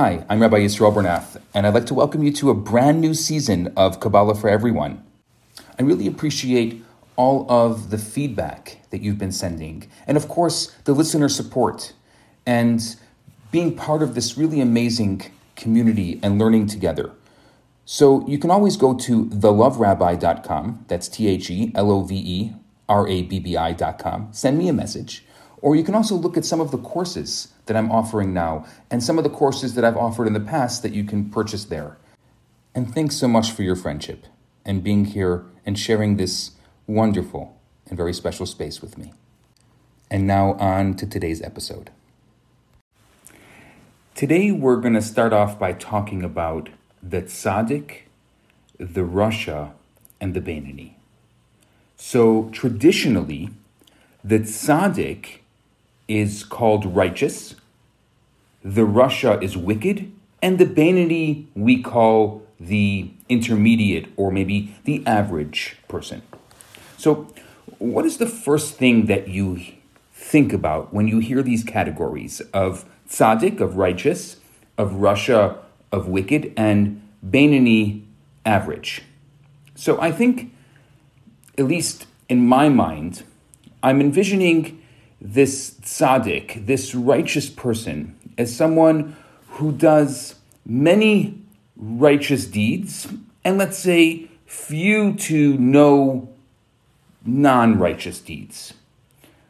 Hi, I'm Rabbi Yisrael Bernath, and I'd like to welcome you to a brand new season of Kabbalah for Everyone. I really appreciate all of the feedback that you've been sending, and of course, the listener support, and being part of this really amazing community and learning together. So you can always go to theloverabbi.com, that's T H E L O V E R A B B I.com, send me a message, or you can also look at some of the courses that I'm offering now and some of the courses that I've offered in the past that you can purchase there. And thanks so much for your friendship and being here and sharing this wonderful and very special space with me. And now on to today's episode. Today we're going to start off by talking about the tzaddik, the rasha, and the Beinoni. So traditionally, the tzaddik is called righteous, the rasha is wicked, and the Beinoni we call the intermediate or maybe the average person. So, what is the first thing that you think about when you hear these categories of tzaddik, of righteous, of rasha, of wicked, and Beinoni, average? So, I think, at least in my mind, I'm envisioning this tzaddik, this righteous person, as someone who does many righteous deeds and let's say few to no non righteous deeds.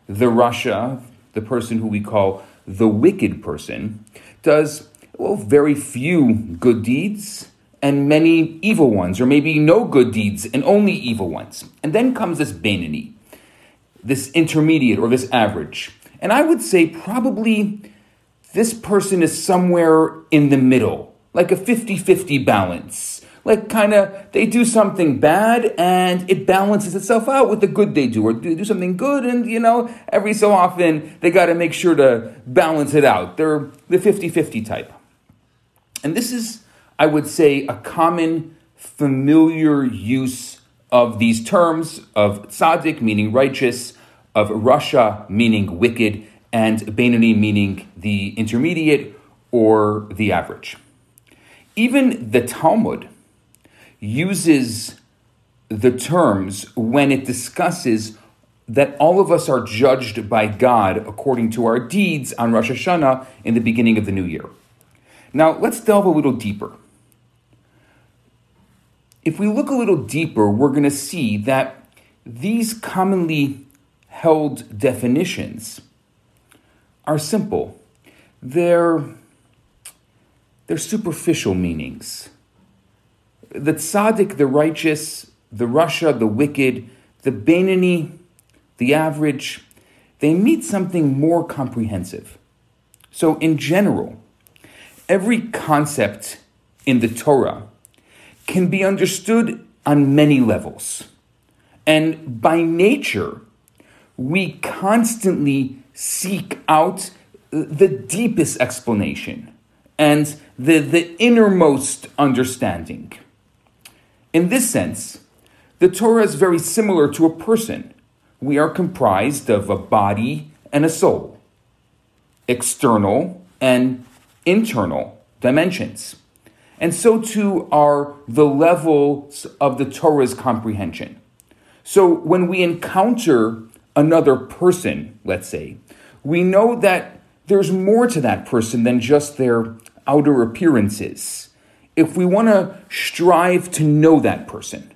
The rasha, the person who we call the wicked person, does well, very few good deeds and many evil ones, or maybe no good deeds and only evil ones. And then comes this Beinoni, this intermediate or this average. And I would say probably this person is somewhere in the middle, like a 50 50 balance. Like, kind of, they do something bad and it balances itself out with the good they do, or they do something good and, you know, every so often they got to make sure to balance it out. They're the 50 50 type. And this is, I would say, a common, familiar use of these terms of tzaddik, meaning righteous, of rasha, meaning wicked, and Beinoni meaning the intermediate or the average. Even the Talmud uses the terms when it discusses that all of us are judged by God according to our deeds on Rosh Hashanah in the beginning of the new year. Now, let's delve a little deeper. If we look a little deeper, we're going to see that these commonly held definitions are simple. They're, they're superficial meanings. The tzaddik, the righteous, the rasha, the wicked, the Beinoni, the average, they meet something more comprehensive. So, in general, every concept in the Torah can be understood on many levels. And by nature, we constantly seek out uh, the deepest explanation and the, the innermost understanding. In this sense, the Torah is very similar to a person. We are comprised of a body and a soul, external and internal dimensions. And so too are the levels of the Torah's comprehension. So when we encounter another person, let's say, we know that there's more to that person than just their outer appearances. If we want to strive to know that person,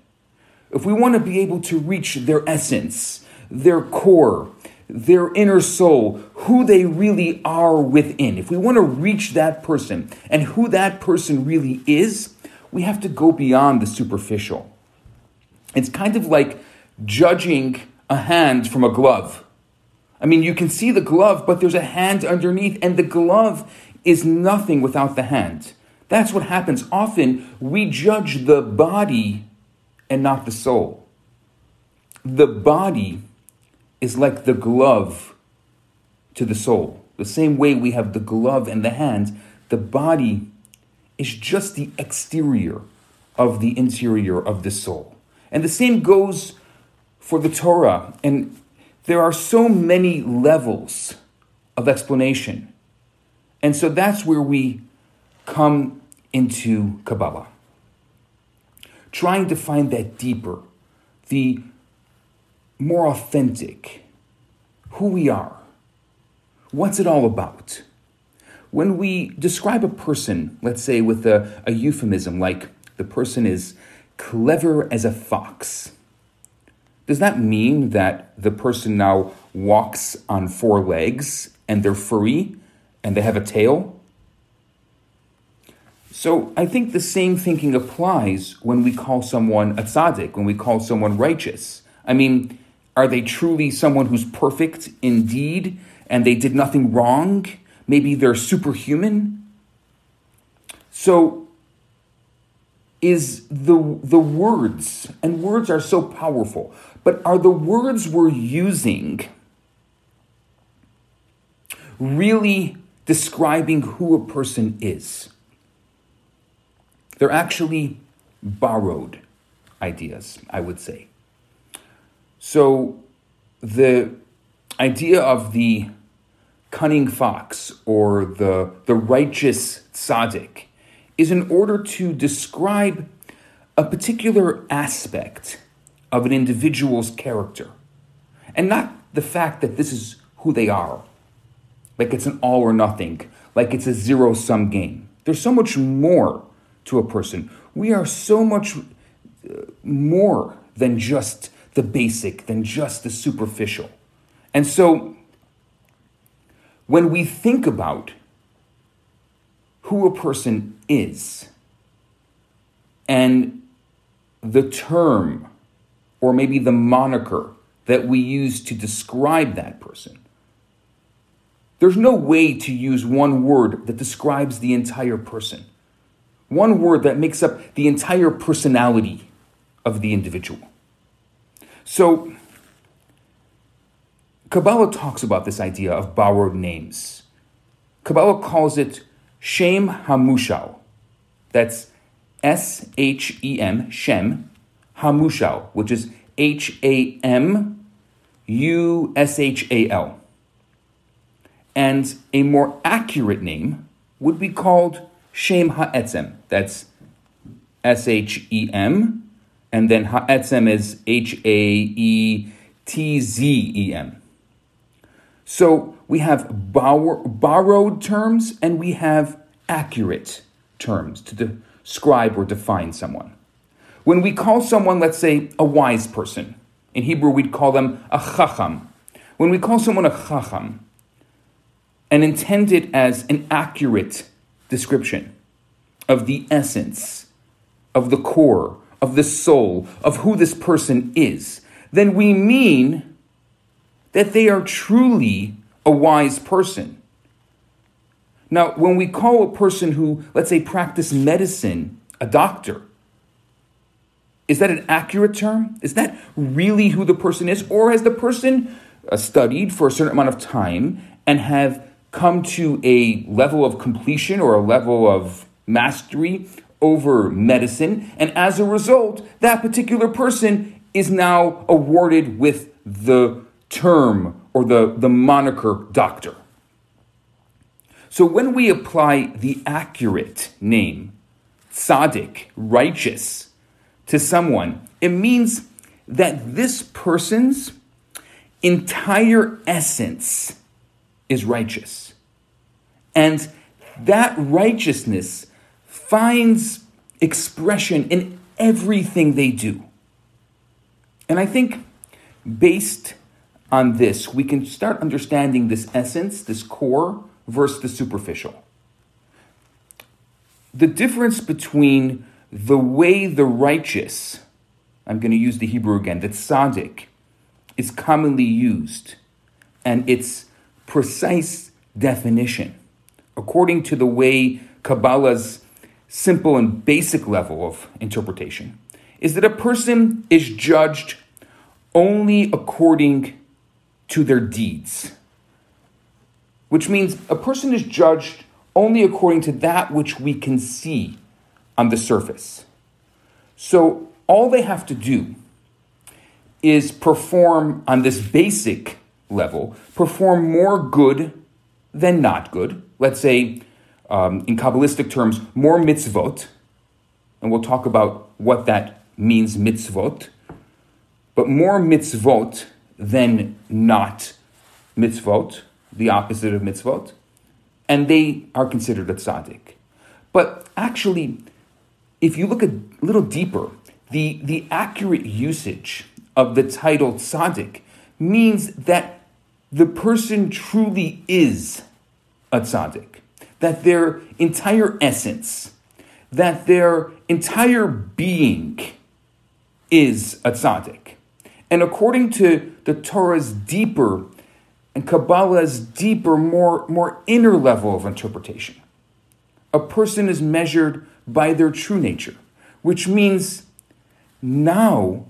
if we want to be able to reach their essence, their core, their inner soul, who they really are within, if we want to reach that person and who that person really is, we have to go beyond the superficial. It's kind of like judging a hand from a glove. I mean, you can see the glove, but there's a hand underneath, and the glove is nothing without the hand. That's what happens. Often we judge the body and not the soul. The body is like the glove to the soul. The same way we have the glove and the hand, the body is just the exterior of the interior of the soul. And the same goes for the Torah. And there are so many levels of explanation. And so that's where we come into Kabbalah, trying to find that deeper, the more authentic, who we are, what's it all about. When we describe a person, let's say with a, a euphemism like the person is clever as a fox, does that mean that the person now walks on four legs and they're furry and they have a tail? So I think the same thinking applies when we call someone a tzaddik, when we call someone righteous. I mean, are they truly someone who's perfect indeed and they did nothing wrong? Maybe they're superhuman? So is the the words and words are so powerful, but are the words we're using really describing who a person is? They're actually borrowed ideas, I would say. So the idea of the cunning fox or the, the righteous tzaddik is in order to describe a particular aspect of an individual's character and not the fact that this is who they are, like it's an all or nothing, like it's a zero sum game. There's so much more to a person. We are so much uh, more than just the basic, than just the superficial. And so, when we think about who a person is and the term or maybe the moniker that we use to describe that person, there's no way to use one word that describes the entire person. One word that makes up the entire personality of the individual. So, Kabbalah talks about this idea of borrowed names. Kabbalah calls it Shem Hamushal. That's S H E M, Shem, Hamushal, which is H A M U S H A L. And a more accurate name would be called Shem Ha'etzem. That's S H E M and then ha'etzem is H A E T Z E M. So we have borrowed terms and we have accurate terms to describe or define someone. When we call someone, let's say, a wise person, in Hebrew we'd call them a chacham. When we call someone a chacham and intend it as an accurate description of the essence, of the core, of the soul of who this person is, then we mean that they are truly a wise person. Now, when we call a person who, let's say, practice medicine a doctor, is that an accurate term? Is that really who the person is? Or has the person uh, studied for a certain amount of time and have come to a level of completion or a level of mastery over medicine. And as a result, that particular person is now awarded with the term or the, the moniker doctor. So when we apply the accurate name, tzaddik, righteous, to someone, it means that this person's entire essence is righteous. And that righteousness finds expression in everything they do. And I think based on this, we can start understanding this essence, this core, versus the superficial. The difference between the way the righteous, I'm going to use the Hebrew again, that tzaddik, is commonly used, and its precise definition, according to the way Kabbalah's simple and basic level of interpretation is that a person is judged only according to their deeds. Which means a person is judged only according to that which we can see on the surface. So all they have to do is perform on this basic level, perform more good than not good. Let's say um, in Kabbalistic terms, more mitzvot, and we'll talk about what that means, mitzvot, but more mitzvot than not mitzvot, the opposite of mitzvot, and they are considered a tzaddik. But actually, if you look a little deeper, the, the accurate usage of the title tzaddik means that the person truly is a tzaddik, that their entire essence, that their entire being is a tzaddik. And according to the Torah's deeper and Kabbalah's deeper, more, more inner level of interpretation, a person is measured by their true nature, which means now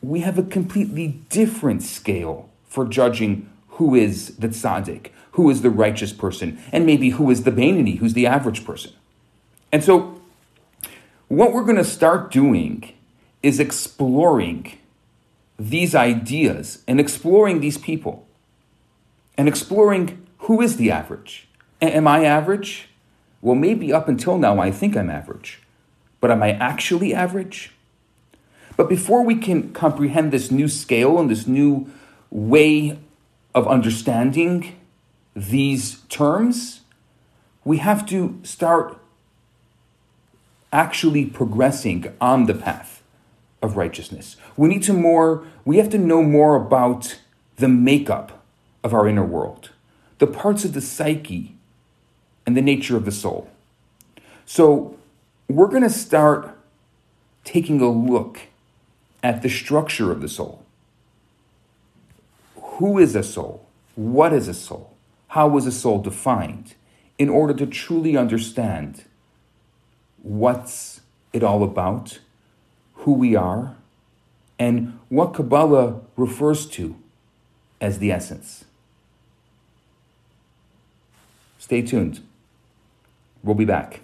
we have a completely different scale for judging who is the tzaddik, who is the righteous person, and maybe who is the Beinoni, who's the average person. And so, what we're going to start doing is exploring these ideas and exploring these people and exploring who is the average. A- am I average? Well, maybe up until now I think I'm average, but am I actually average? But before we can comprehend this new scale and this new way of understanding these terms, we have to start actually progressing on the path of righteousness. We need to more, we have to know more about the makeup of our inner world, the parts of the psyche and the nature of the soul. So, we're going to start taking a look at the structure of the soul. Who is a soul? What is a soul? How is a soul defined? In order to truly understand what's it all about, who we are, and what Kabbalah refers to as the essence. Stay tuned. We'll be back.